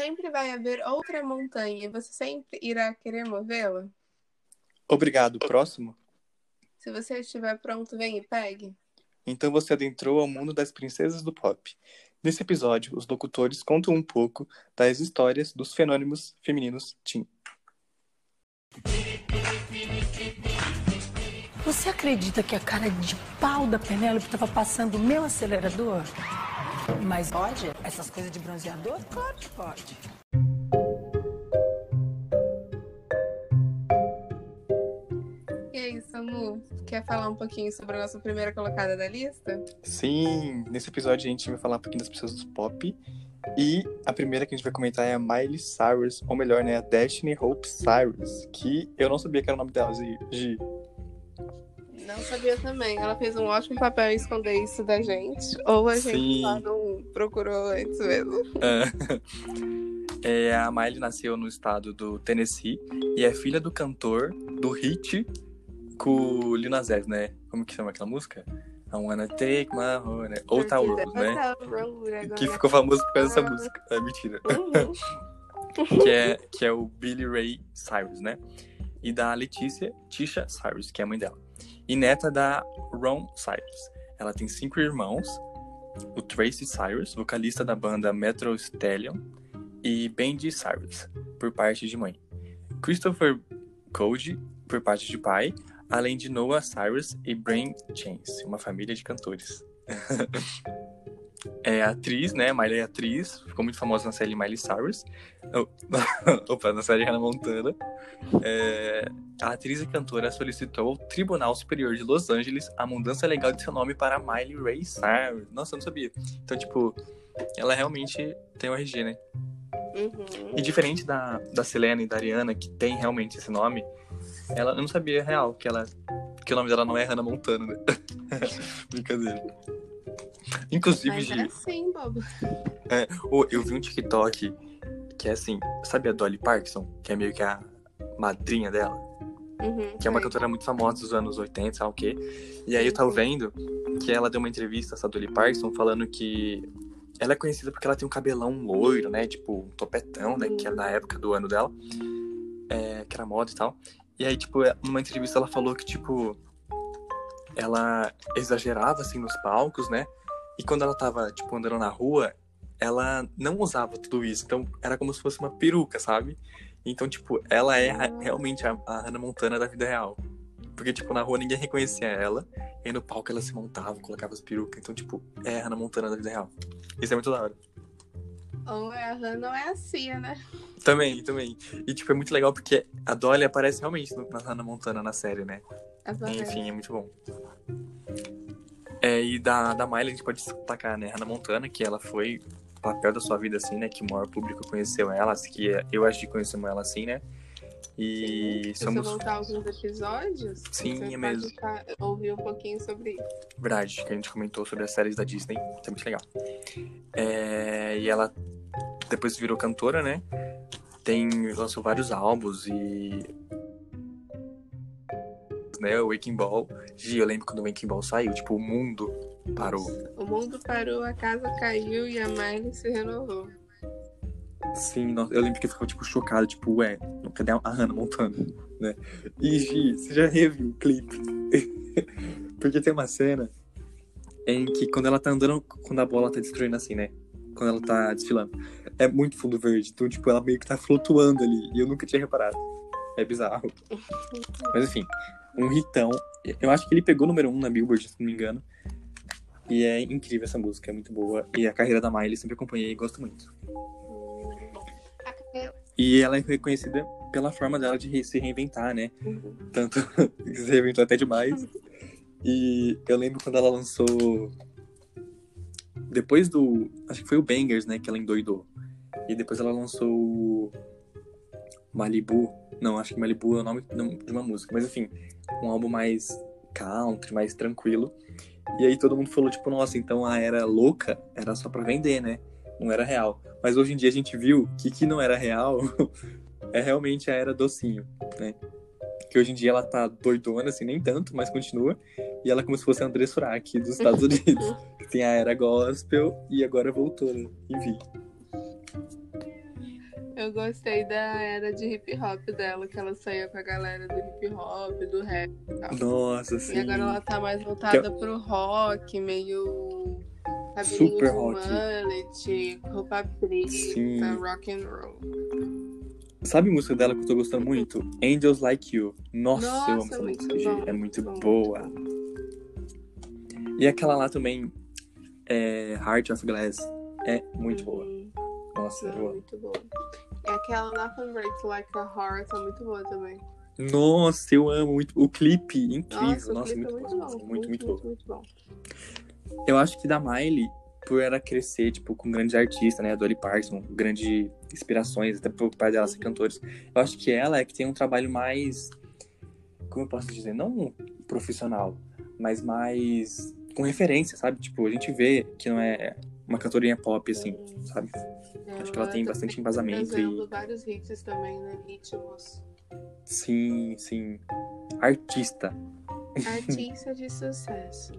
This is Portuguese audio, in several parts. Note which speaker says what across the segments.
Speaker 1: sempre vai haver outra montanha e você sempre irá querer movê-la?
Speaker 2: Obrigado. Próximo.
Speaker 1: Se você estiver pronto, vem e pegue.
Speaker 2: Então você adentrou ao mundo das princesas do pop. Nesse episódio, os locutores contam um pouco das histórias dos fenômenos femininos teen.
Speaker 3: Você acredita que a cara de pau da Penélope estava passando o meu acelerador? Mas pode? Essas coisas de bronzeador? Claro que pode.
Speaker 1: E aí, Samu, quer falar um pouquinho sobre a nossa primeira colocada da lista?
Speaker 2: Sim, nesse episódio a gente vai falar um pouquinho das pessoas do pop. E a primeira que a gente vai comentar é a Miley Cyrus, ou melhor, né, a Destiny Hope Cyrus, que eu não sabia que era o nome dela, Gi.
Speaker 1: Não sabia também. Ela fez um ótimo papel em esconder isso da gente. Ou a gente
Speaker 2: Sim.
Speaker 1: só não procurou antes mesmo.
Speaker 2: É, a Miley nasceu no estado do Tennessee e é filha do cantor do hit com o Lil Nas X, né? Como que chama aquela música? I wanna take my. Old Town Road, né? Que ficou famoso por causa dessa música. É mentira.
Speaker 1: Uhum.
Speaker 2: que, é, que é o Billy Ray Cyrus, né? E da Letícia Tisha Cyrus, que é a mãe dela. E neta da Ron Cyrus. Ela tem cinco irmãos. O Tracy Cyrus, vocalista da banda Metro Stallion. E Benji Cyrus, por parte de mãe. Christopher Cody, por parte de pai. Além de Noah Cyrus e Brain Chance, uma família de cantores. é atriz, né? Miley é atriz, ficou muito famosa na série Miley Cyrus. Oh, Opa, na série Hannah Montana. É, a atriz e cantora solicitou ao Tribunal Superior de Los Angeles a mudança legal de seu nome para Miley Ray Cyrus. Nossa, eu não sabia. Então, tipo, ela realmente tem o RG, né?
Speaker 1: Uhum.
Speaker 2: E diferente da, da Selena e da Ariana, que tem realmente esse nome, ela, eu não sabia real que ela que o nome dela não é Hannah Montana, né? Brincadeira. Inclusive,
Speaker 1: Mas
Speaker 2: Gi,
Speaker 1: é assim, bobo.
Speaker 2: Ô, eu vi um TikTok que é assim, sabe a Dolly Parkinson? Que é meio que a madrinha dela?
Speaker 1: Uhum,
Speaker 2: Que é uma cantora muito famosa dos anos 80, sei lá o quê. E aí eu tava vendo que ela deu uma entrevista, essa Dolly Parkinson, falando que ela é conhecida porque ela tem um cabelão loiro, né? Tipo, um topetão, né? Que é da época do ano dela. É, que era moda e tal. E aí, tipo, numa entrevista ela falou que, tipo, ela exagerava, assim, nos palcos, né? E quando ela tava, tipo, andando na rua, ela não usava tudo isso. Então, era como se fosse uma peruca, sabe? Então, tipo, ela é a- realmente a, a Hannah Montana da vida real. Porque, tipo, na rua ninguém reconhecia ela. E aí no palco ela se montava, colocava as perucas. Então, tipo, é a Hannah Montana da vida real. Isso é muito da hora.
Speaker 1: Ou a Hannah ou é a Cia, né?
Speaker 2: Também, também. E, tipo, é muito legal porque a Dolly aparece realmente na Hannah Montana na série, né? Enfim, é muito bom. É, e da, da Miley a gente pode destacar, né? Hannah Montana, que ela foi o papel da sua vida, assim, né? Que o maior público conheceu ela, que eu acho que conhecemos ela assim, né? E
Speaker 1: Se
Speaker 2: somos.
Speaker 1: você voltar alguns episódios,
Speaker 2: Sim, é mesmo.
Speaker 1: ficar- ouvir um pouquinho sobre isso.
Speaker 2: Verdade, que a gente comentou sobre as séries da Disney, é muito legal. É, e ela depois virou cantora, né? Tem, lançou vários álbuns e. Né, o Waking Ball. Gi, eu lembro quando o Waking Ball saiu, tipo, o mundo parou.
Speaker 1: O mundo parou, a casa caiu e a Miley se renovou.
Speaker 2: Sim, nossa, eu lembro que eu ficava, tipo, chocado, tipo, ué, cadê a Hannah Montana, né? E, Gi, você já reviu o clipe? Porque tem uma cena em que quando ela tá andando, quando a bola tá destruindo assim, né? Quando ela tá desfilando. É muito fundo verde, então, tipo, ela meio que tá flutuando ali, e eu nunca tinha reparado. É bizarro. Mas, enfim, um hitão. Eu acho que ele pegou o número um na Billboard, se não me engano. E é incrível essa música, é muito boa. E a carreira da Miley sempre acompanhei e gosto muito. E ela é reconhecida pela forma dela de se reinventar, né? Tanto que se reinventou até demais. E eu lembro quando ela lançou. Depois do. Acho que foi o Bangers, né? Que ela endoidou. E depois ela lançou o Malibu. Não, acho que Malibu é o nome de uma música. Mas enfim, um álbum mais country, mais tranquilo. E aí todo mundo falou, tipo, nossa, então a era louca era só pra vender, né? Não era real. Mas hoje em dia a gente viu que que não era real é realmente a era docinho, né? Que hoje em dia ela tá doidona, assim, nem tanto, mas continua. E ela é como se fosse a André Surak dos Estados Unidos. que tem a era gospel e agora voltou, né? Enfim.
Speaker 1: Eu gostei da era de hip hop dela, que ela saía com a galera do hip hop, do rap e tal.
Speaker 2: Nossa, sim.
Speaker 1: E agora ela tá mais voltada pro rock, meio cabelinho
Speaker 2: Super
Speaker 1: de
Speaker 2: rock.
Speaker 1: mullet, roupa preta,
Speaker 2: Sim.
Speaker 1: rock and roll.
Speaker 2: Sabe a música dela que eu tô gostando muito? Angels Like You. Nossa, eu amo
Speaker 1: Nossa,
Speaker 2: essa música,
Speaker 1: bom,
Speaker 2: gente. É muito
Speaker 1: muito
Speaker 2: boa. E aquela lá também, é, Heart of Glass. É muito boa.
Speaker 1: Uhum.
Speaker 2: Nossa, eu amo.
Speaker 1: muito boa. E aquela Nothing Breaks Like a Heart é muito boa também.
Speaker 2: Nossa, eu amo muito. O clipe, incrível.
Speaker 1: Nossa, o clipe
Speaker 2: muito,
Speaker 1: é muito bom.
Speaker 2: Muito, muito, boa.
Speaker 1: muito bom.
Speaker 2: Eu acho que da Miley, por ela crescer, tipo, com grandes artistas, né? A Dolly Parton, grande inspirações, até pro pai dela ser cantores. Eu acho que ela é que tem um trabalho mais. Como eu posso dizer? Não profissional, mas mais com referência, sabe? Tipo, a gente vê que não é uma cantorinha pop, assim, sabe? Acho que ela tem
Speaker 1: tá
Speaker 2: bastante embasamento e.
Speaker 1: vários hits também, né? Ritmos.
Speaker 2: Sim, sim. Artista.
Speaker 1: Artista de sucesso.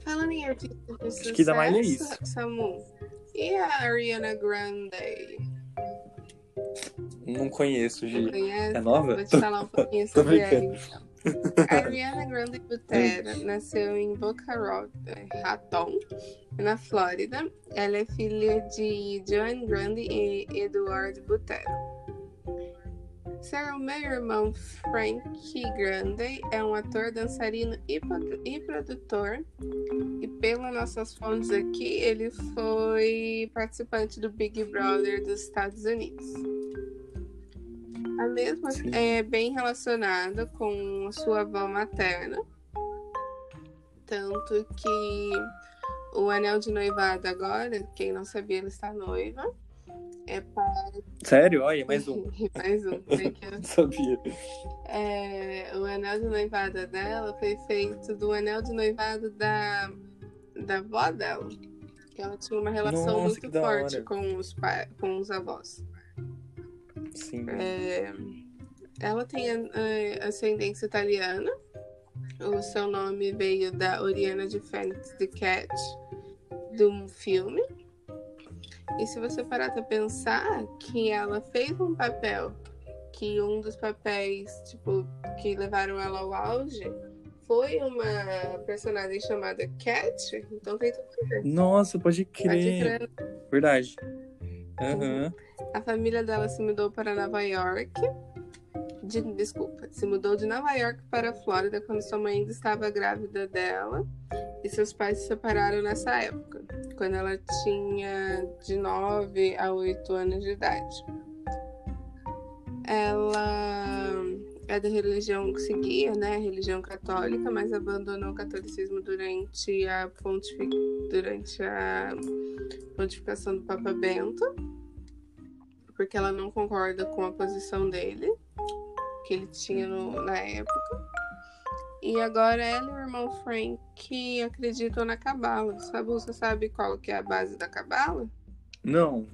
Speaker 1: Falando em artista de sucesso,
Speaker 2: que da Miley é isso.
Speaker 1: Samu, e a Ariana Grande?
Speaker 2: Não conheço, Gi.
Speaker 1: Conhece?
Speaker 2: É nova?
Speaker 1: Vou te falar um pouquinho sobre ela, então. Ariana Grande Butera nasceu em Boca Raton, na Flórida. Ela é filha de Joan Grande e Eduardo Butera. Seu meio-irmão Frank Grande é um ator, dançarino e, e produtor. E pelas nossas fontes aqui, ele foi participante do Big Brother dos Estados Unidos. A mesma
Speaker 2: Sim.
Speaker 1: é bem relacionada com sua avó materna. Tanto que o anel de noivado agora, quem não sabia, ela está noiva. É para.
Speaker 2: Sério? Olha, mais um.
Speaker 1: mais um.
Speaker 2: Não sabia.
Speaker 1: é, o anel de noivado dela foi feito do anel de noivado da, da avó dela. Que ela tinha uma relação
Speaker 2: Nossa,
Speaker 1: muito forte com os, pa- com os avós.
Speaker 2: Sim.
Speaker 1: É, ela tem é, ascendência italiana. O seu nome veio da Oriana de Fênix the Cat, do filme. E se você parar pra pensar que ela fez um papel, que um dos papéis, tipo, que levaram ela ao auge, foi uma personagem chamada Cat, então tem tudo a ver.
Speaker 2: Nossa, pode
Speaker 1: Pode
Speaker 2: crer.
Speaker 1: crer.
Speaker 2: Verdade. Aham.
Speaker 1: A família dela se mudou para Nova York. De- desculpa, se mudou de Nova York para a Flórida quando sua mãe ainda estava grávida dela. E seus pais se separaram nessa época, quando ela tinha de 9 a 8 anos de idade. Ela é da religião que seguia, né? Religião católica, mas abandonou o catolicismo durante a, pontifi- durante a pontificação do Papa Bento porque ela não concorda com a posição dele, que ele tinha no- na época. E agora ela e o irmão Frank acreditam na cabala. Sabe, você sabe qual que é a base da cabala?
Speaker 2: Não.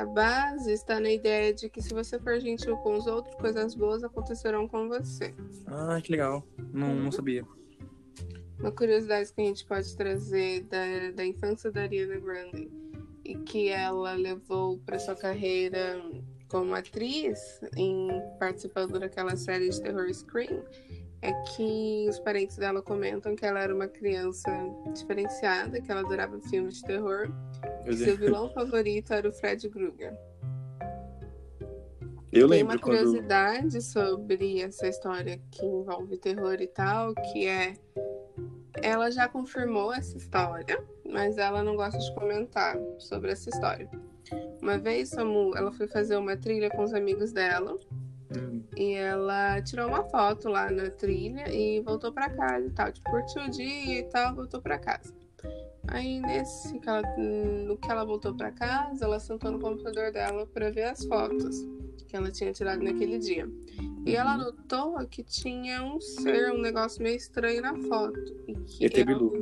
Speaker 1: A base está na ideia de que se você for gentil com os outros, coisas boas acontecerão com você.
Speaker 2: Ah, que legal. Não, não sabia.
Speaker 1: Uma curiosidade que a gente pode trazer da, da infância da Ariana Grande e que ela levou para sua carreira como atriz, em participando daquela série de terror Scream, é que os parentes dela comentam que ela era uma criança diferenciada, que ela adorava filmes de terror,
Speaker 2: Meu
Speaker 1: e seu vilão favorito era o Fred Krueger.
Speaker 2: Eu
Speaker 1: Tem uma
Speaker 2: lembro quando.
Speaker 1: curiosidade sobre essa história que envolve terror e tal, que é ela já confirmou essa história, mas ela não gosta de comentar sobre essa história. Uma vez, Samu, ela foi fazer uma trilha com os amigos dela
Speaker 2: Hum,
Speaker 1: e ela tirou uma foto lá na trilha e voltou pra casa e tal. Tipo, curtiu o dia e tal, voltou pra casa. Aí, nesse que ela, no que ela voltou pra casa, ela sentou no computador dela pra ver as fotos que ela tinha tirado naquele dia. E ela
Speaker 2: Uhum.
Speaker 1: notou que tinha um ser, um negócio meio estranho na foto. E que
Speaker 2: ET Bilu.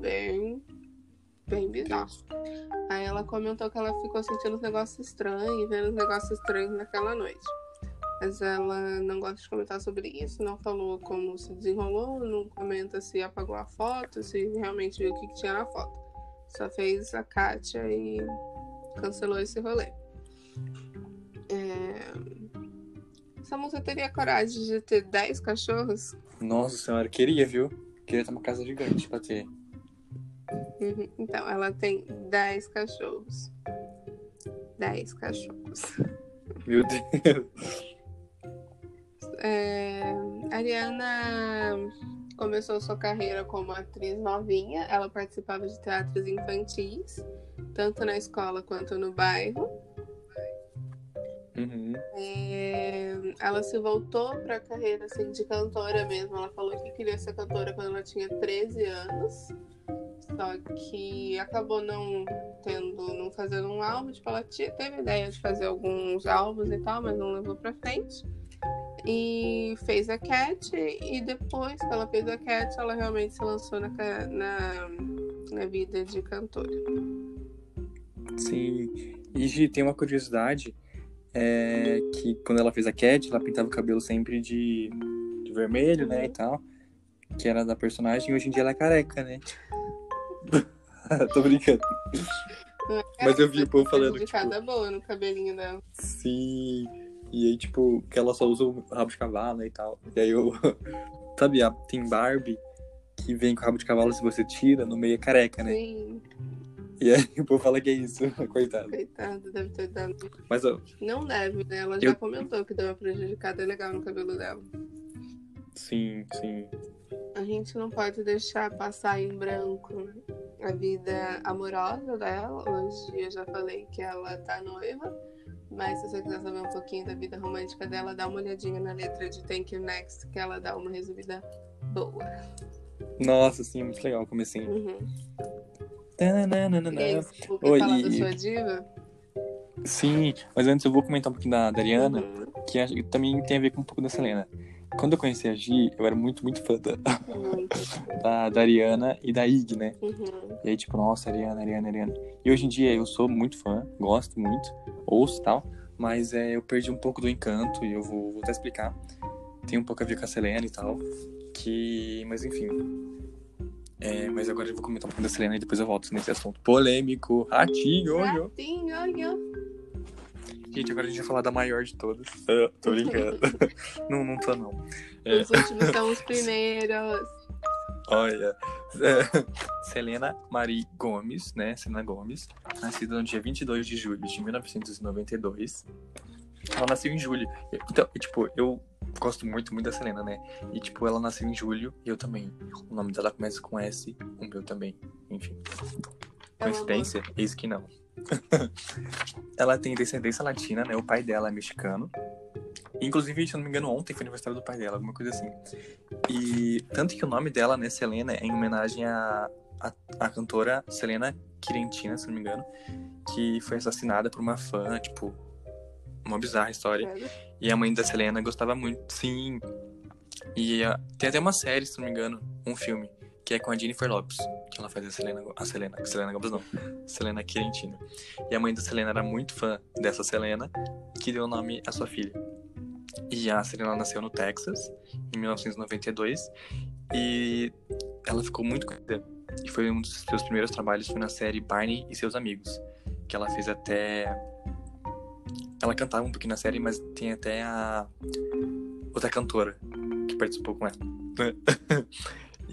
Speaker 1: Bem, bem bizarro. Aí ela comentou que ela ficou sentindo uns negócios estranhos, vendo uns negócios estranhos naquela noite. Mas ela não gosta de comentar sobre isso, não falou como se desenrolou, não comenta se apagou a foto, se realmente viu o que, que tinha na foto. Só fez a Kátia e cancelou esse rolê. É... Essa moça teria coragem de ter 10 cachorros?
Speaker 2: Nossa senhora, queria, viu? Queria ter uma casa gigante pra ter.
Speaker 1: Uhum. Então, ela tem 10 cachorros. 10 cachorros.
Speaker 2: Meu Deus.
Speaker 1: É, a Ariana começou sua carreira como atriz novinha. Ela participava de teatros infantis, tanto na escola quanto no bairro.
Speaker 2: Uhum.
Speaker 1: É, ela se voltou para a carreira assim, de cantora mesmo. Ela falou que queria ser cantora quando ela tinha 13 anos. Só que acabou não tendo, não fazendo um álbum. Tipo, ela teve ideia de fazer alguns álbuns e tal, mas não levou pra frente. E fez a Cat, e depois que ela fez a Cat, ela realmente se lançou na, na, na vida de cantora.
Speaker 2: Sim. E Gi, tem uma curiosidade é que quando ela fez a Cat, ela pintava o cabelo sempre de, de vermelho, né, e tal. Que era da personagem, e hoje em dia ela é careca, né? Tô brincando.
Speaker 1: É,
Speaker 2: Mas eu vi o povo falando,
Speaker 1: De cada boa no cabelinho dela.
Speaker 2: Sim. E aí, tipo, que ela só usa o rabo de cavalo né, e tal. E aí eu. Sabe, a- tem Barbie que vem com o rabo de cavalo se você tira, no meio é careca, né?
Speaker 1: Sim,
Speaker 2: E aí o povo fala que é isso, coitado.
Speaker 1: coitada, deve ter dado.
Speaker 2: Mas ó,
Speaker 1: Não deve, né? Ela já
Speaker 2: Eu-
Speaker 1: comentou que deu uma prejudicada legal no cabelo dela.
Speaker 2: sim, sim.
Speaker 1: A gente não pode deixar passar em branco a vida amorosa dela. Hoje eu já falei que ela tá noiva. Mas se você quiser saber um pouquinho da vida romântica dela, dá uma olhadinha na letra de Thank You Next, que ela dá uma resumida boa.
Speaker 2: Nossa, sim, muito legal o comecinho.
Speaker 1: Uhum. Aí, quer
Speaker 2: Oi,
Speaker 1: falar da sua diva?
Speaker 2: Sim, mas antes eu vou comentar um pouquinho da, da Ariana,
Speaker 1: Uhum.
Speaker 2: que também tem a ver com um pouco da Selena. Quando eu conheci a Gi, eu era muito, muito fã da, da, da Ariana e da Ig, né?
Speaker 1: Uhum.
Speaker 2: E aí, tipo, nossa, Ariana, Ariana, Ariana. E hoje em dia eu sou muito fã, gosto muito, ouço e tal, mas é, eu perdi um pouco do encanto e eu vou, vou até explicar. Tem um pouco a ver com a Selena e tal, que... Mas enfim. É, mas agora eu vou comentar um pouco da Selena e depois eu volto nesse assunto polêmico. Ratinho, olho.
Speaker 1: Ratinho, olho.
Speaker 2: Gente, agora a gente vai falar da maior de todas. Ah, tô brincando. não, não tô, não. É.
Speaker 1: Os últimos são os primeiros.
Speaker 2: Olha, é, Selena Marie Gomes, né? Selena Gomes, nascida no dia 22 de julho de 1992. Ela nasceu em julho. Então, tipo, eu gosto muito, muito da Selena, né? E, tipo, ela nasceu em julho e eu também. O nome dela começa com S, o meu também. Enfim.
Speaker 1: É
Speaker 2: Coincidência? Eis que não. ela tem descendência latina, né? O pai dela é mexicano. Inclusive, se eu não me engano, ontem foi aniversário do pai dela, alguma coisa assim. E tanto que o nome dela, né, Selena, é em homenagem à, à, à cantora Selena Quirentina, se não me engano, que foi assassinada por uma fã, tipo, uma bizarra história. E a mãe da Selena gostava muito, sim. E ah, tem até uma série, se não me engano, um filme, que é com a Jennifer Lopes, ela faz a Selena, a Selena, a Selena Gomes não, Selena Quirentina. E a mãe da Selena era muito fã dessa Selena, que deu o nome à sua filha. E a Selena nasceu no Texas, em 1992, e ela ficou muito conhecida. E foi um dos seus primeiros trabalhos, foi na série Barney e seus amigos, que ela fez até ela cantava um pouquinho na série, mas tem até a outra cantora que participou com ela.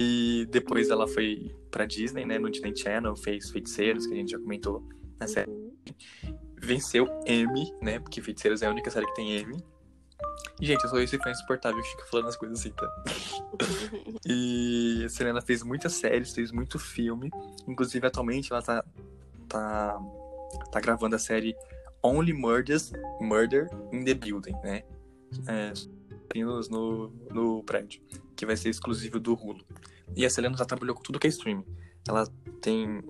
Speaker 2: e depois ela foi pra Disney, né, no Disney Channel, fez Feiticeiros, que a gente já comentou na série.
Speaker 1: Uhum.
Speaker 2: Venceu M, né, porque Feiticeiros é a única série que tem M. E, gente, eu sou esse fã insuportável que fica falando as coisas assim, tá? E a Selena fez muitas séries, fez muito filme. Inclusive, atualmente, ela tá, tá, tá gravando a série Only Murders, Murder in the Building, né? É, no, no, no prédio, que vai ser exclusivo do Hulu. E a Selena já trabalhou com tudo que é streaming. Ela tem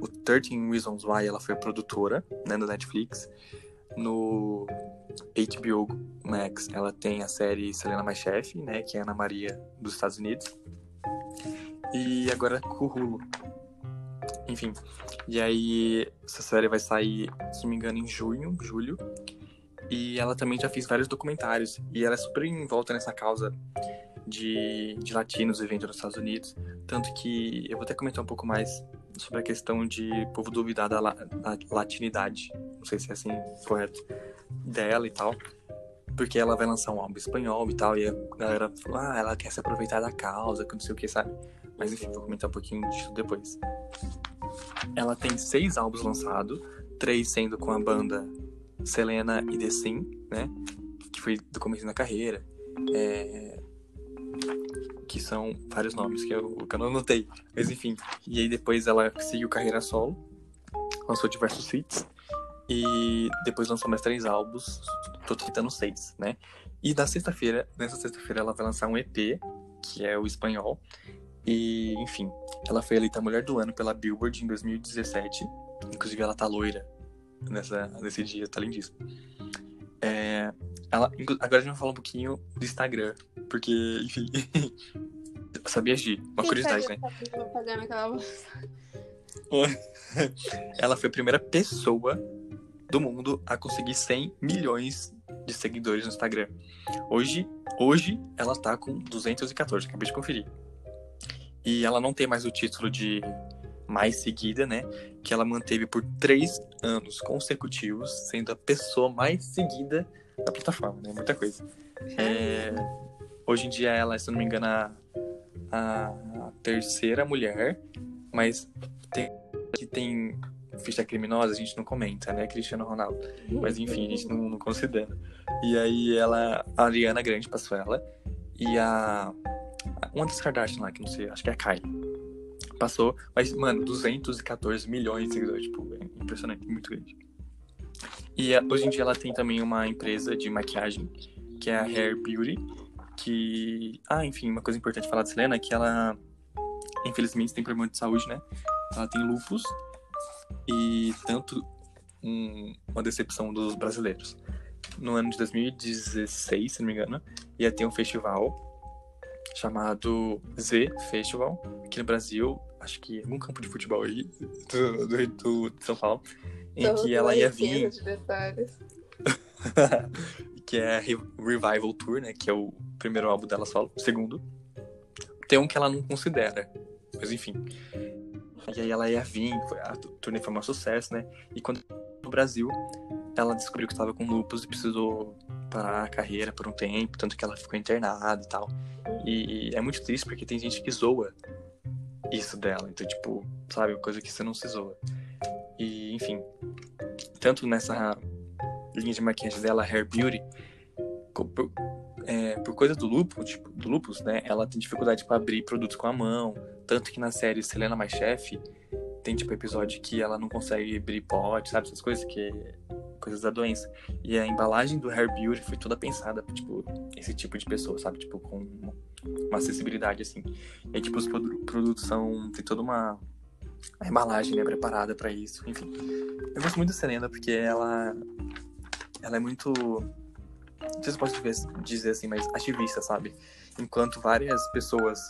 Speaker 2: o 13 Reasons Why, ela foi a produtora, né, no Netflix. No HBO Max, ela tem a série Selena Mais Chefe, né, que é a Ana Maria dos Estados Unidos. E agora com o Hulu. Enfim, e aí essa série vai sair, se não me engano, em junho, julho. E ela também já fez vários documentários. E ela é super em volta nessa causa de, de latinos vivendo nos Estados Unidos. Tanto que eu vou até comentar um pouco mais sobre a questão de povo duvidar da, da latinidade, não sei se é assim correto, dela e tal. Porque ela vai lançar um álbum espanhol e tal, e a galera falou, ah, ela quer se aproveitar da causa, que não sei o que, sabe? Mas enfim, vou comentar um pouquinho disso depois. Ela tem seis álbuns lançados, três sendo com a banda Selena e The Sim, né? Que foi do começo da carreira. É... São vários nomes que eu, que eu não anotei. Mas enfim. E aí depois ela seguiu carreira solo. Lançou diversos hits. E depois lançou mais três álbuns. Tô tentando seis, né? E na sexta-feira, nessa sexta-feira, ela vai lançar um EP, que é o espanhol. E, enfim, ela foi eleita Mulher do Ano pela Billboard em 2017. Inclusive, ela tá loira nessa, nesse dia, tá lindíssima. É, ela, agora a gente vai falar um pouquinho do Instagram, porque, enfim. sabia agir. Uma
Speaker 1: Quem
Speaker 2: curiosidade,
Speaker 1: sabe
Speaker 2: né?
Speaker 1: bolsa?
Speaker 2: ela foi a primeira pessoa do mundo a conseguir 100 milhões de seguidores no Instagram. Hoje, hoje ela tá com 214, acabei de conferir. E ela não tem mais o título de mais seguida, né? Que ela manteve por três anos consecutivos, sendo a pessoa mais seguida da plataforma, né? Muita coisa. É, hoje em dia ela, se eu não me engano, a, terceira mulher, mas tem, que tem ficha criminosa, a gente não comenta, né? Cristiano Ronaldo. Mas enfim, a gente não, não considera. E aí ela, a Ariana Grande passou ela. E a. Uma das Kardashian lá, que não sei, acho que é a Kylie. Passou, mas, mano, 214 milhões de seguidores, tipo, é impressionante, muito grande. E a- hoje em dia ela tem também uma empresa de maquiagem, que é a Hair Beauty, que... Ah, enfim, uma coisa importante falar da Selena é que ela, infelizmente, tem problema de saúde, né? Ela tem lupus e tanto um- uma decepção dos brasileiros. No ano de 2016, se não me engano, ia ter um festival chamado Z Festival, aqui no Brasil, acho que em algum campo de futebol aí, do, do, do- de São Paulo, em
Speaker 1: Tô
Speaker 2: que ela ia vir,
Speaker 1: de detalhes.
Speaker 2: que é Re- Revival Tour, né, que é o primeiro álbum dela solo, o segundo. Tem um que ela não considera, mas enfim. E aí ela ia vir, a turnê foi um sucesso, né, e quando no Brasil, ela descobriu que estava com lupus e precisou parar a carreira por um tempo, tanto que ela ficou internada e tal. E é muito triste porque tem gente que zoa isso dela. Então, tipo, sabe, coisa que você não se zoa. E, enfim, tanto nessa linha de maquiagem dela, Hair Beauty, por, é, por coisa do lupus, tipo, do lupus, né, ela tem dificuldade para abrir produtos com a mão. Tanto que na série Selena Mais Chef, tem, tipo, episódio que ela não consegue abrir pote, sabe, essas coisas que coisas da doença. E a embalagem do Hair Beauty foi toda pensada pra, tipo, esse tipo de pessoa, sabe? Tipo, com uma acessibilidade, assim. E tipo, os produ- produtos são... Tem toda uma... A embalagem, né? Preparada pra isso, enfim. Eu gosto muito da Selena porque ela... Ela é muito... Não sei se pode dizer- dizer assim, mas ativista, sabe? Enquanto várias pessoas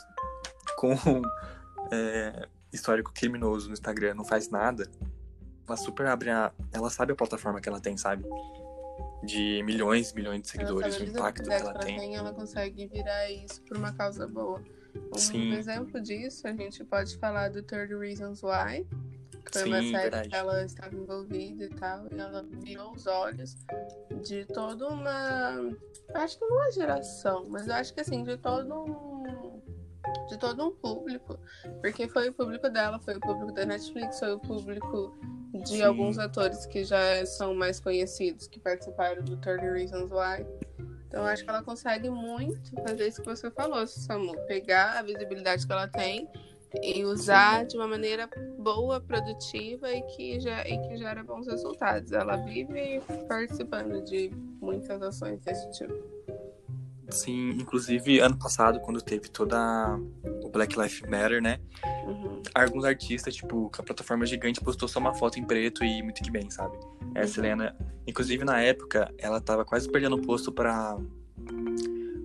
Speaker 2: com é, histórico criminoso no Instagram não faz nada, ela super abre a. Ela sabe a plataforma que ela tem, sabe? De milhões e milhões de seguidores, o impacto que ela tem.
Speaker 1: ela consegue virar isso por uma causa boa. Um
Speaker 2: Sim.
Speaker 1: exemplo disso, a gente pode falar do Third Reasons Why, foi
Speaker 2: Sim,
Speaker 1: uma série
Speaker 2: verdade.
Speaker 1: que ela estava envolvida e tal, e ela virou os olhos de toda uma. Acho que não é geração, mas eu acho que assim, de todo um. De todo um público. Porque foi o público dela, foi o público da Netflix, foi o público de
Speaker 2: Sim.
Speaker 1: alguns atores que já são mais conhecidos, que participaram do 30 Reasons Why. Então acho que ela consegue muito fazer isso que você falou, Samu. Pegar a visibilidade que ela tem e usar de uma maneira boa, produtiva e que, já, e que gera bons resultados. Ela vive participando de muitas ações desse tipo.
Speaker 2: Sim, inclusive ano passado, quando teve toda o Black Lives Matter, né?
Speaker 1: Uhum.
Speaker 2: Alguns artistas, tipo, com a plataforma gigante postou só uma foto em preto e muito que bem, sabe?
Speaker 1: Uhum.
Speaker 2: Selena, inclusive na época, ela tava quase perdendo o posto pra,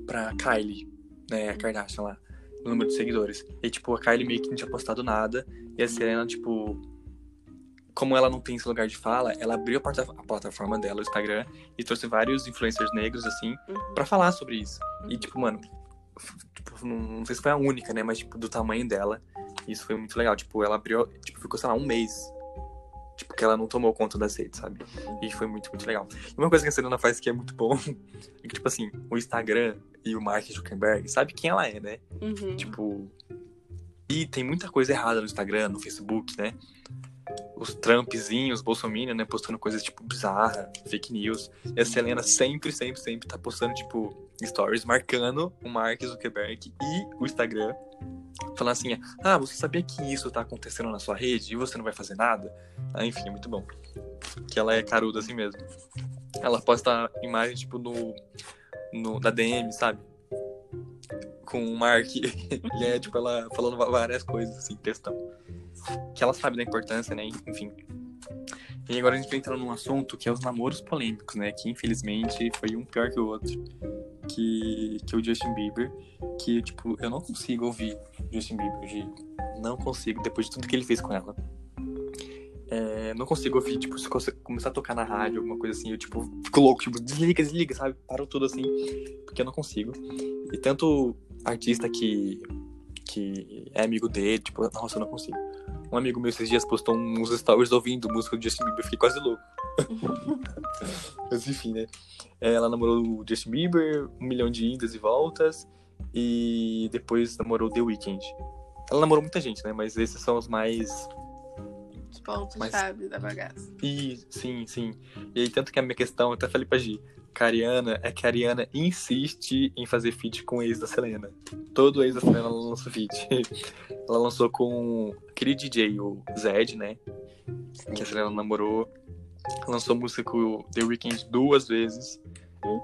Speaker 2: pra Kylie, né? A Kardashian lá, no número de seguidores. E, tipo, a Kylie meio que não tinha postado nada. E a Selena, tipo, como ela não tem esse lugar de fala, ela abriu a, plata- a plataforma dela, o Instagram, e trouxe vários influencers negros, assim,
Speaker 1: Uhum.
Speaker 2: pra falar sobre isso. E, tipo, mano, tipo, não, não sei se foi a única, né? Mas, tipo, do tamanho dela. Isso foi muito legal. Tipo, ela abriu, tipo, ficou, sei lá, um mês. Tipo, que ela não tomou conta das redes, sabe? E foi muito, muito legal. E uma coisa que a Selena faz que é muito bom é que, tipo assim, o Instagram e o Mark Zuckerberg, sabe quem ela é, né?
Speaker 1: Uhum.
Speaker 2: Tipo. E tem muita coisa errada no Instagram, no Facebook, né? Os Trumpzinhos, Bolsonaro, né? Postando coisas, tipo, bizarras, fake news. E a Selena sempre, sempre, sempre tá postando, tipo, stories marcando o Mark Zuckerberg e o Instagram. Falando assim, ah, você sabia que isso tá acontecendo na sua rede e você não vai fazer nada? Ah, enfim, é muito bom. Que ela é caruda assim mesmo. Ela posta imagem, tipo, no, no da DM, sabe? Com o Mark. e é, tipo, ela falando várias coisas, assim, questão. Que ela sabe da importância, né? Enfim. E agora a gente vai entrar num assunto que é os namoros polêmicos, né? Que infelizmente foi um pior que o outro. Que, que o Justin Bieber. Que, tipo, eu não consigo ouvir Justin Bieber, de Não consigo, depois de tudo que ele fez com ela. É, não consigo ouvir, tipo, se começar a tocar na rádio, alguma coisa assim, eu, tipo, fico louco, tipo, desliga, desliga, sabe? Paro tudo assim, porque eu não consigo. E tanto artista que, que é amigo dele, tipo, nossa, eu não consigo. Um amigo meu esses dias postou uns stories ouvindo música do Justin Bieber, eu fiquei quase louco. Mas enfim, né? Ela namorou o Justin Bieber, um milhão de idas e voltas, e depois namorou The Weeknd. Ela namorou muita gente, né? Mas esses são os mais
Speaker 1: os pontos-chave Mas... da bagaça.
Speaker 2: E, sim, sim. E aí, tanto que a minha questão, eu até falei pra Gi, que a Ariana, é que a Ariana insiste em fazer feat com o ex da Selena. Todo ex da Selena ela lançou feat. ela lançou com aquele DJ, o Zed, né? Que a Selena namorou. Lançou música com o The Weeknd duas vezes.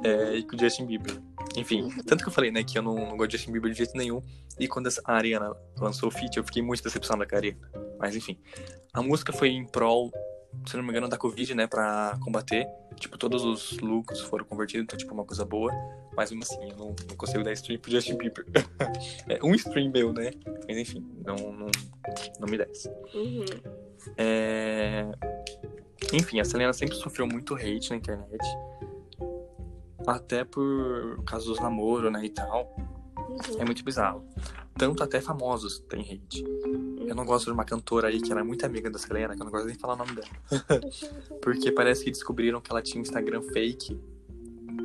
Speaker 2: É, e com o Justin Bieber. Enfim, tanto que eu falei, né, que eu não, não gosto de Justin Bieber de jeito nenhum. E quando a Ariana lançou o feat, eu fiquei muito decepcionada com a Ariana. Mas enfim, a música foi em prol, se não me engano, da Covid, né, pra combater. Tipo, todos os lucros foram convertidos, então, tipo, uma coisa boa. Mas mesmo assim, eu não, não consigo dar stream pro Justin Bieber. é um stream meu, né? Mas enfim, não, não, não me desce.
Speaker 1: Uhum.
Speaker 2: É... Enfim, a Selena sempre sofreu muito hate na internet. Até por causa dos namoros, né, e tal.
Speaker 1: Uhum.
Speaker 2: É muito bizarro. Tanto até famosos tem hate. Eu não gosto de uma cantora aí que ela é muito amiga da Selena, que eu não gosto nem de falar o nome dela. Porque parece que descobriram que ela tinha Instagram fake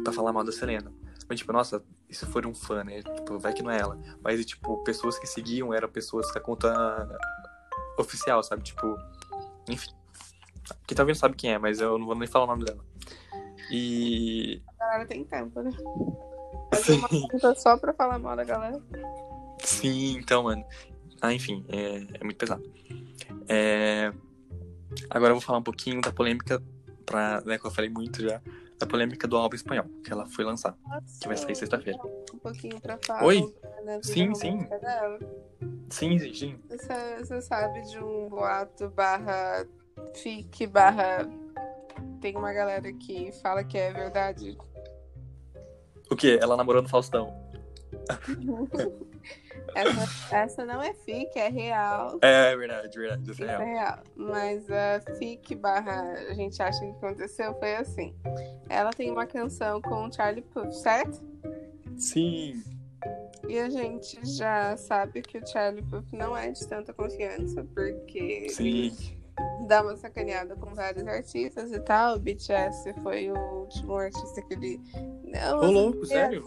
Speaker 2: pra falar mal da Selena. Mas, tipo, nossa, se for um fã, né? Tipo, vai que não é ela. Mas, tipo, pessoas que seguiam eram pessoas com a conta oficial, sabe? Tipo, enfim. Quem tá vendo sabe quem é, mas eu não vou nem falar o nome dela. E.
Speaker 1: A galera tem tempo, né? Fazer uma conta só pra falar mal da galera.
Speaker 2: Sim, então, mano. Ah, enfim, é, é muito pesado. É... Agora eu vou falar um pouquinho da polêmica, pra, né, que eu falei muito já, da polêmica do álbum espanhol, que ela foi lançar,
Speaker 1: Nossa,
Speaker 2: que vai sair sexta-feira.
Speaker 1: Um pouquinho pra falar.
Speaker 2: Oi?
Speaker 1: vida
Speaker 2: Sim, sim.
Speaker 1: dela.
Speaker 2: Sim, sim.
Speaker 1: Você, você sabe de um boato barra fic barra. Tem uma galera que fala que é verdade.
Speaker 2: O quê? Ela namorou no Faustão.
Speaker 1: Essa, essa não é fic, é real.
Speaker 2: É verdade, verdade. Isso é
Speaker 1: é
Speaker 2: real.
Speaker 1: real. Mas a fic barra a gente acha que aconteceu foi assim. Ela tem uma canção com o Charlie Puth, certo?
Speaker 2: Sim.
Speaker 1: E a gente já sabe que o Charlie Puth não é de tanta confiança, porque
Speaker 2: Sim.
Speaker 1: Dá uma sacaneada com vários artistas e tal. O BTS foi o último artista que ele. Não,
Speaker 2: Ô, louco, sério?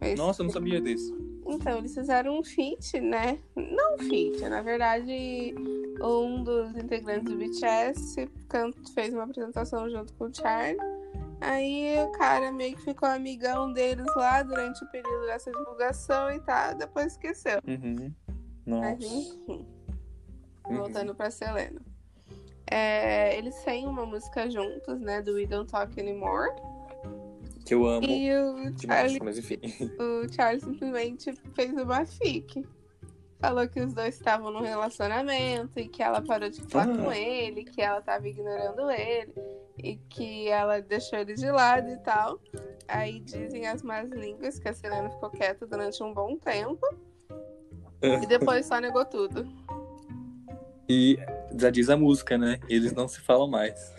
Speaker 1: Mas-
Speaker 2: Nossa, eu não sabia disso.
Speaker 1: Então, eles fizeram um feat, né? Não um feat, na verdade, um dos integrantes do BTS fez uma apresentação junto com o Charlie. Aí o cara meio que ficou amigão deles lá durante o período dessa divulgação e tá, depois esqueceu.
Speaker 2: Uhum.
Speaker 1: Mas
Speaker 2: Nossa.
Speaker 1: enfim,
Speaker 2: Uhum.
Speaker 1: voltando pra Selena. É, eles têm uma música juntos, né? Do We Don't Talk Anymore.
Speaker 2: Que eu amo
Speaker 1: E o
Speaker 2: demais,
Speaker 1: Charlie
Speaker 2: mas enfim.
Speaker 1: o Charles simplesmente fez uma fic. Falou que os dois estavam num relacionamento e que ela parou de falar
Speaker 2: Ah.
Speaker 1: com ele, que ela tava ignorando ele e que ela deixou ele de lado e tal. Aí dizem as más línguas que a Selena ficou quieta durante um bom tempo e depois só negou tudo.
Speaker 2: E já diz a música, né? Eles não se falam mais.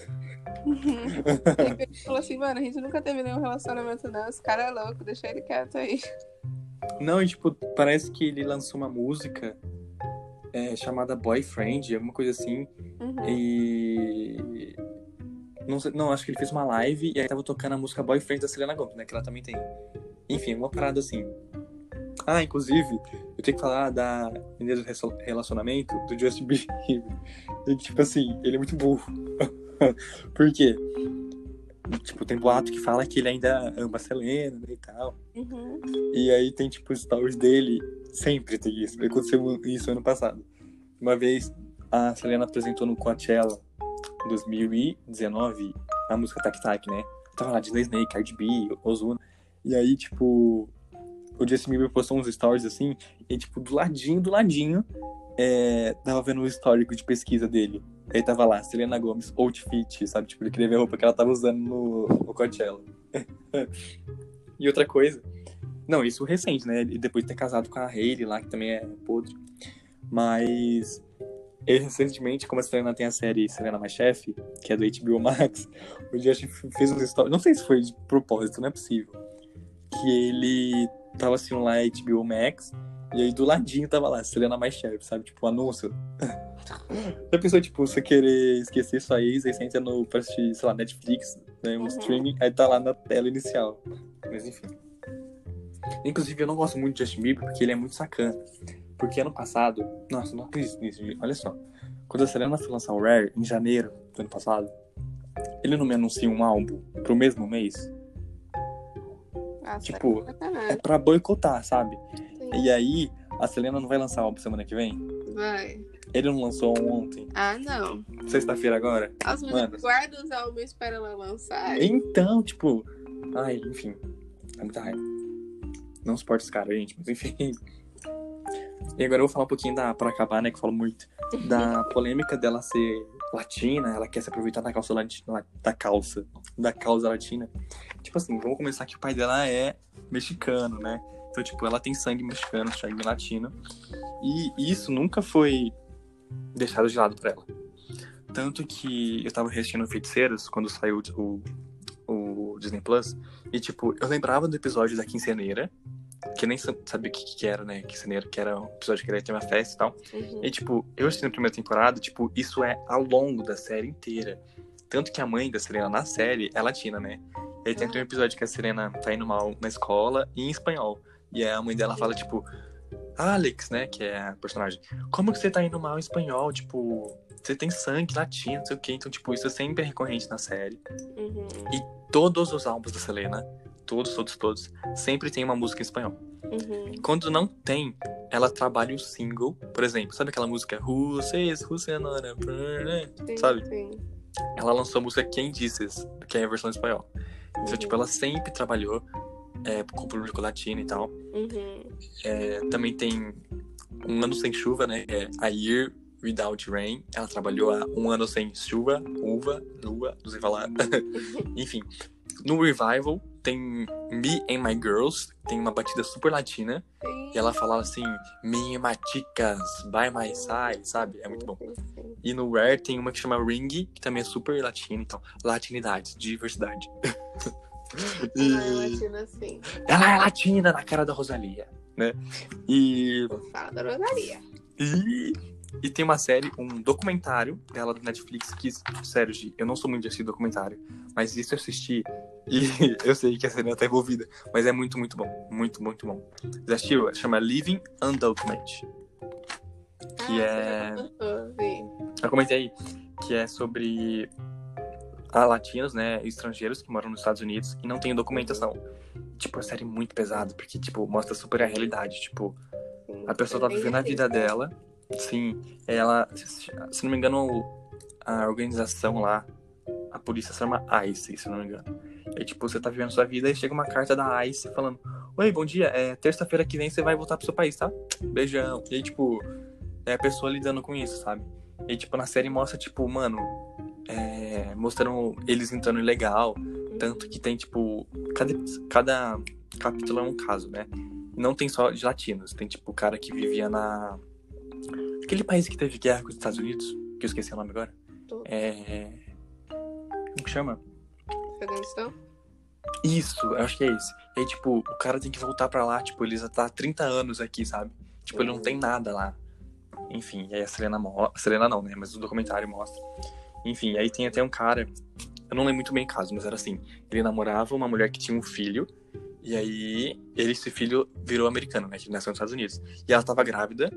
Speaker 1: E ele falou assim, mano, a gente nunca teve nenhum relacionamento não, esse cara é louco, deixa ele quieto aí.
Speaker 2: Não, e tipo, parece que ele lançou uma música é, chamada Boyfriend, alguma coisa assim.
Speaker 1: Uhum.
Speaker 2: E. Não, sei- não, acho que ele fez uma live e aí tava tocando a música Boyfriend da Selena Gomez, né? Que ela também tem. Enfim, uma parada assim. Ah, inclusive, eu tenho que falar da menina do relacionamento do Justin Bieber. E, tipo assim, ele é muito burro. Por quê? Tipo, tem boato que fala que ele ainda ama a Selena né, e tal.
Speaker 1: Uhum.
Speaker 2: E aí tem, tipo, os stories dele. Sempre tem isso. Aconteceu isso ano passado. Uma vez, a Selena apresentou no Coachella 2019 a música Tac Tac, né? Tava lá Disney Snake, Cardi B, Ozuna. E aí, tipo, o Justin Bieber postou uns stories assim, e tipo, do ladinho, do ladinho, é, tava vendo o histórico de pesquisa dele. Aí tava lá, Selena Gomes, outfit, sabe? Tipo, ele queria ver a roupa que ela tava usando no, no Coachella. e outra coisa. Não, isso recente, né? E depois de ter casado com a Hailey lá, que também é podre. Mas. ele, recentemente, como a Selena tem a série Selena Mais Chef, que é do HBO Max, o Justin fez uns stories. Não sei se foi de propósito, não é possível. Que ele tava assim lá HBO Max, e aí do ladinho tava lá, Selena Mais Chef, sabe? Tipo, um anúncio. Já pensou, tipo, você querer esquecer sua ex, aí você entra no, pra assistir, sei lá, Netflix, né, um
Speaker 1: Uhum.
Speaker 2: streaming, aí tá lá na tela inicial. Mas enfim. Inclusive, eu não gosto muito de Justin Bieber porque ele é muito sacana. Porque ano passado, nossa, eu não acredito nisso, olha só. Quando a Selena foi lançar o Rare, em janeiro do ano passado, ele não me anuncia um álbum pro mesmo mês?
Speaker 1: Ah,
Speaker 2: Tipo, É
Speaker 1: sacanagem.
Speaker 2: pra boicotar, sabe?
Speaker 1: Sim.
Speaker 2: E aí, a Selena não vai lançar álbum semana que vem?
Speaker 1: Vai.
Speaker 2: Ele não lançou ontem,
Speaker 1: Ah, não.
Speaker 2: sexta-feira agora?
Speaker 1: As meninas guardam os álbuns para ela lançar.
Speaker 2: Então, tipo. Ai, enfim. Dá muita raiva. Não suporto esse cara, gente, mas enfim. E agora eu vou falar um pouquinho da. Pra acabar, né? Que eu falo muito. Da polêmica dela ser latina, ela quer se aproveitar da calça latina. Da calça. Da causa latina. Tipo assim, vamos começar que o pai dela é mexicano, né? Então, tipo, ela tem sangue mexicano, sangue latino. E isso nunca foi deixado de lado pra ela. Tanto que eu tava assistindo Feiticeiros quando saiu o, o Disney Plus. E, tipo, eu lembrava do episódio da Quinceaneira. Que nem sa- sabia o que, que era, né? Quinceaneira, que era um episódio que ele ter uma festa e tal.
Speaker 1: Uhum.
Speaker 2: E, tipo, eu assisti na primeira temporada, tipo, isso é ao longo da série inteira. Tanto que a mãe da Serena na série é latina, né? E aí tem um episódio que a Serena tá indo mal na escola e em espanhol. E aí a mãe dela fala, tipo, Alex, né? Que é a personagem. Como que você tá indo mal em espanhol? Tipo, você tem sangue latino, não sei o quê. Então, tipo, isso é sempre recorrente na série.
Speaker 1: Uhum.
Speaker 2: Todos os álbuns da Selena, todos, todos, todos, sempre tem uma música em espanhol.
Speaker 1: Uhum.
Speaker 2: Quando não tem, ela trabalha o single. Por exemplo, sabe aquela música Who says, who?
Speaker 1: Sim,
Speaker 2: Sabe?
Speaker 1: Sim.
Speaker 2: Ela lançou a música Quem Disses, que é a versão em espanhol. Então,
Speaker 1: Uhum.
Speaker 2: tipo, ela sempre trabalhou é, com o público latino e tal.
Speaker 1: Uhum.
Speaker 2: É, também tem Um Ano Sem Chuva, né? É A Year Without Rain. Ela trabalhou há Um Ano Sem Chuva, Uva, Lua, não sei falar. Enfim. No Revival, tem Me and My Girls, tem uma batida super latina.
Speaker 1: Sim.
Speaker 2: E ela falava assim, Me and My Chicas, by my side, sabe? É muito bom. E no Rare tem uma que chama Ring, que também é super latina, então, latinidade, diversidade.
Speaker 1: Ela é latina, sim.
Speaker 2: ela é latina na cara da Rosalia, né? E,
Speaker 1: Fala da Rosalia.
Speaker 2: e, e tem uma série, um documentário dela do Netflix, que, sério, Gi, eu não sou muito de assistir documentário, mas isso eu assisti e eu sei que a Serena tá envolvida, mas é muito, muito bom. Muito, muito bom. Já assistiu? Chama Living Undocumented. Que é.
Speaker 1: Ah, sim.
Speaker 2: Eu comentei aí que é sobre a latinos, né, estrangeiros que moram nos Estados Unidos e não têm documentação. Tipo, a série é muito pesada, porque, tipo, mostra super a realidade. Tipo, a pessoa tá
Speaker 1: É
Speaker 2: vivendo a vida dela. Sim, ela, se não me engano, a organização lá, a polícia se chama ICE, se não me engano. E, tipo, você tá vivendo sua vida e chega uma carta da ICE falando: Oi, bom dia, é terça-feira que vem você vai voltar pro seu país, tá? Beijão. E aí, tipo, é a pessoa lidando com isso, sabe? E tipo, na série mostra, tipo, mano, é, mostrando eles entrando ilegal. Tanto que tem, tipo, cada, cada capítulo é um caso, né? Não tem só de latinos, tem, tipo, o cara que vivia na. Aquele país que teve guerra com os Estados Unidos, que eu esqueci o nome agora.
Speaker 1: Tô-
Speaker 2: É. Como que chama?
Speaker 1: Afeganistão?
Speaker 2: Isso, eu acho que é esse. E aí, tipo, o cara tem que voltar pra lá, tipo, ele já tá há 30 anos aqui, sabe? Tipo, ele não tem nada lá. Enfim, e aí a Selena mostra. Selena não, né? Mas o documentário mostra. Enfim, aí tem até um cara. Eu não lembro muito bem o caso, mas era assim. Ele namorava uma mulher que tinha um filho. E aí, ele, esse filho virou americano, né? Que nasceu nos Estados Unidos. E ela tava grávida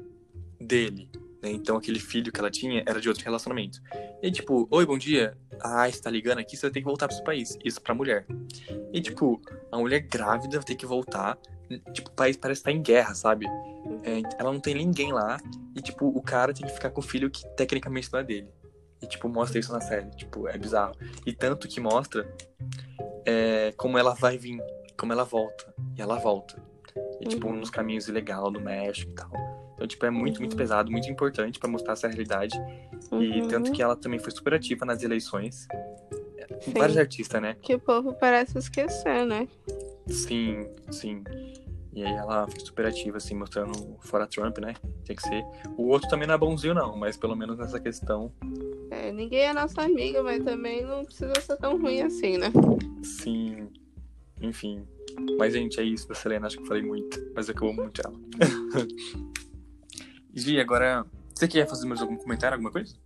Speaker 2: dele. Né? Então aquele filho que ela tinha era de outro relacionamento. E tipo, oi, bom dia. Ah, está ligando aqui, você vai ter que voltar pro seu país. Isso pra mulher. E tipo, a mulher grávida vai ter que voltar. Tipo, o país parece estar em guerra, sabe? É, ela não tem ninguém lá. E tipo, o cara tem que ficar com o filho que tecnicamente não é dele. E tipo, mostra isso na série. Tipo, é bizarro. E tanto que mostra é, como ela vai vir, como ela volta. E ela volta. E tipo,
Speaker 1: Uhum.
Speaker 2: nos caminhos ilegais do México e tal. Então, tipo, é muito, muito pesado, muito importante pra mostrar essa realidade. E
Speaker 1: Uhum.
Speaker 2: tanto que ela também foi super ativa nas eleições.
Speaker 1: Sim.
Speaker 2: Vários artistas, né?
Speaker 1: Que o povo parece esquecer, né?
Speaker 2: Sim, sim. E aí ela foi super ativa, assim, mostrando fora Trump, né? Tem que ser. O outro também não é bonzinho, não, mas pelo menos nessa questão,
Speaker 1: É, ninguém é nossa amiga, mas também não precisa ser tão ruim assim, né?
Speaker 2: sim. Enfim. Mas, gente, é isso da Selena, acho que eu falei muito. Mas é que eu amo muito ela. Gi, agora. Você quer fazer mais algum comentário, alguma coisa?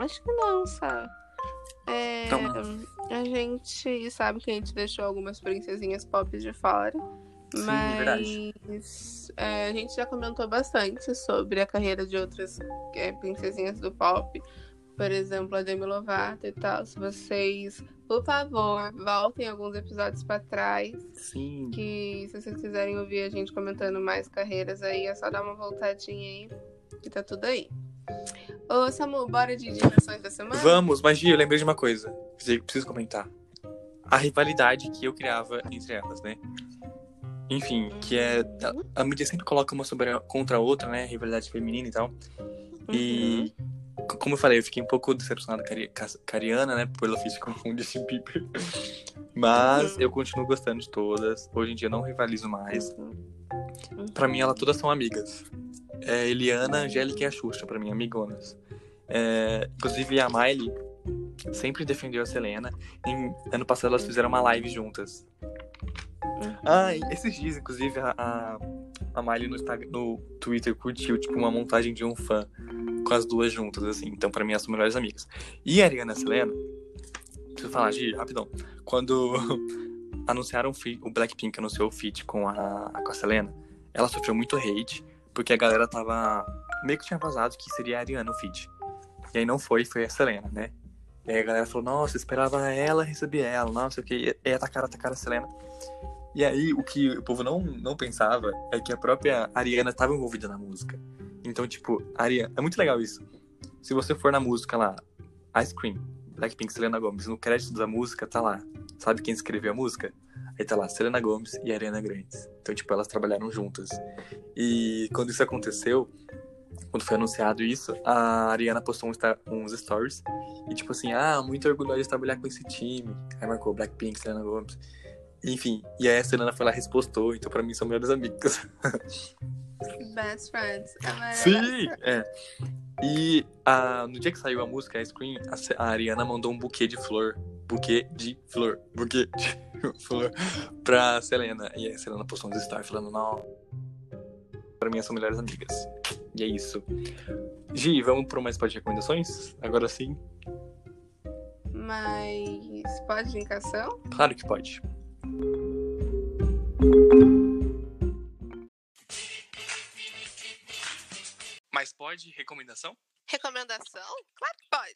Speaker 1: Acho que não, sabe? É,
Speaker 2: Então.
Speaker 1: A gente sabe que a gente deixou algumas princesinhas pop de fora.
Speaker 2: Sim,
Speaker 1: mas
Speaker 2: verdade.
Speaker 1: é, a gente já comentou bastante sobre a carreira de outras é, princesinhas do pop. Por exemplo, a Demi Lovato e tal. Se vocês, por favor, voltem alguns episódios pra trás.
Speaker 2: Sim.
Speaker 1: Que se vocês quiserem ouvir a gente comentando mais carreiras aí, é só dar uma voltadinha aí. Que tá tudo aí. Ô, Samu, bora de indicações da semana?
Speaker 2: Vamos, mas Gi, eu lembrei de uma coisa. Preciso comentar. A rivalidade que eu criava entre elas, né? Enfim, que é. A, a mídia sempre coloca uma sobre a- contra a outra, né? Rivalidade feminina e tal. E. Como eu falei, eu fiquei um pouco decepcionado com a Ari- com a Cariana, né? Pelo físico com o Justin Bieber. Mas eu continuo gostando de todas. Hoje em dia não rivalizo mais. Pra mim, elas todas são amigas. É Eliana, Angélica e a Xuxa, pra mim, amigonas. É, inclusive, a Miley sempre defendeu a Selena. Ano passado, elas fizeram uma live juntas. Ah, esses dias, inclusive, a, a, a Miley no, Instagram- no Twitter curtiu, tipo, uma montagem de um fã com as duas juntas, assim. Então, pra mim, são melhores amigas. E a Ariana Selena, preciso falar, Gi, rapidão. Quando anunciaram o, feat- o Blackpink anunciou o feat com a, com a Selena, ela sofreu muito hate, porque a galera tava. meio que tinha vazado que seria a Ariana o feat. E aí não foi, foi a Selena, né? E aí a galera falou, nossa, esperava ela receber ela, nossa, o que, e atacaram, atacaram a Selena. E aí o que o povo não, não pensava é que a própria Ariana estava envolvida na música. Então, tipo, a Ariana. É muito legal isso. Se você for na música lá, Ice Cream, Blackpink, Selena Gomez, no crédito da música tá lá. Sabe quem escreveu a música? Aí tá lá, Selena Gomez e Ariana Grande. Então, tipo, elas trabalharam juntas. E quando isso aconteceu, quando foi anunciado isso, a Ariana postou uns, stories. E tipo assim, ah, muito orgulhosa de trabalhar com esse time. Aí marcou Blackpink, Selena Gomez. Enfim, e aí a Selena foi lá e respostou. Então, pra mim, são melhores amigas.
Speaker 1: Best friends. Era
Speaker 2: Sim! É. E ah, no dia que saiu a música, a Scream, a, a Ariana mandou um buquê de flor. Buquê de flor. Buquê de flor pra Selena. E aí a Selena postou uns stories falando, não. Pra mim, são melhores amigas. E é isso. Gi, vamos pro mais de recomendações? Agora sim?
Speaker 1: Mas pode de indicação?
Speaker 2: Claro que pode. Mas pode recomendação?
Speaker 1: Recomendação? Claro que pode.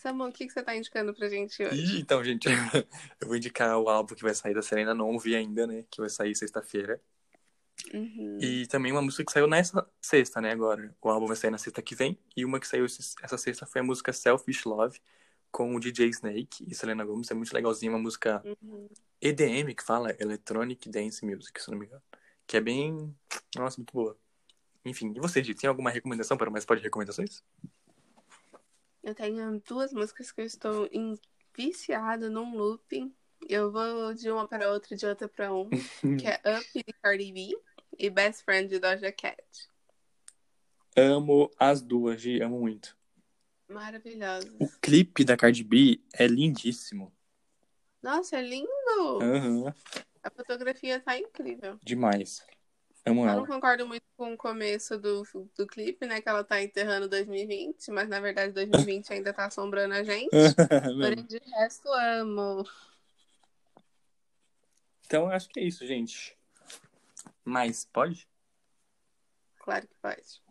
Speaker 1: Samu, o que, que você tá indicando pra gente hoje?
Speaker 2: Ih, então, gente, eu vou indicar o álbum que vai sair da Selena, não ouvi ainda, né? Que vai sair sexta-feira.
Speaker 1: Uhum.
Speaker 2: E também uma música que saiu nessa sexta, né? Agora. O álbum vai sair na sexta que vem. E uma que saiu essa sexta foi a música Selfish Love, com o DJ Snake e Selena Gomez. É muito legalzinha, uma música
Speaker 1: Uhum.
Speaker 2: EDM, que fala Electronic Dance Music, se não me engano. Que é bem. Nossa, muito boa. Enfim, e você, tem alguma recomendação para mais pode recomendações?
Speaker 1: Eu tenho duas músicas que eu estou viciada num looping. Eu vou de uma para outra, de outra para uma. que é Up de Cardi B e Best Friend de Doja Cat.
Speaker 2: Amo as duas, Gi, amo muito.
Speaker 1: Maravilhosas.
Speaker 2: O clipe da Cardi B é lindíssimo.
Speaker 1: Nossa, é lindo!
Speaker 2: Aham.
Speaker 1: A fotografia tá incrível.
Speaker 2: Demais. Amo
Speaker 1: Eu não
Speaker 2: ela.
Speaker 1: concordo muito com o começo do, do clipe, né? Que ela tá enterrando 2020, mas na verdade 2020 ainda tá assombrando a gente. Porém, de resto, amo.
Speaker 2: então, eu acho que é isso, gente. Mas, pode?
Speaker 1: Claro que pode.